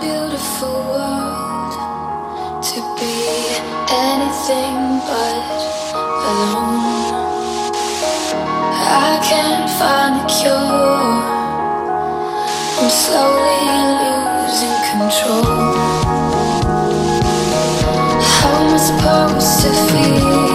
beautiful world to be anything but alone. I can't find a cure. I'm slowly losing control. How am I supposed to feel?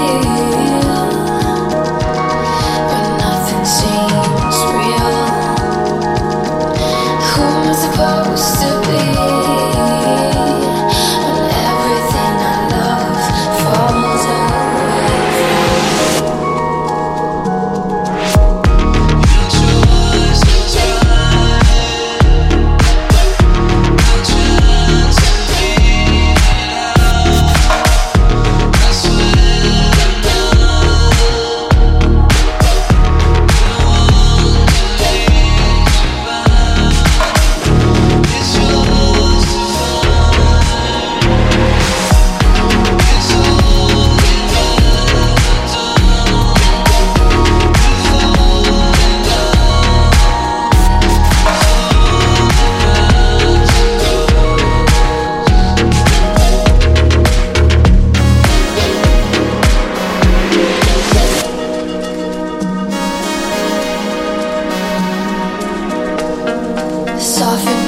off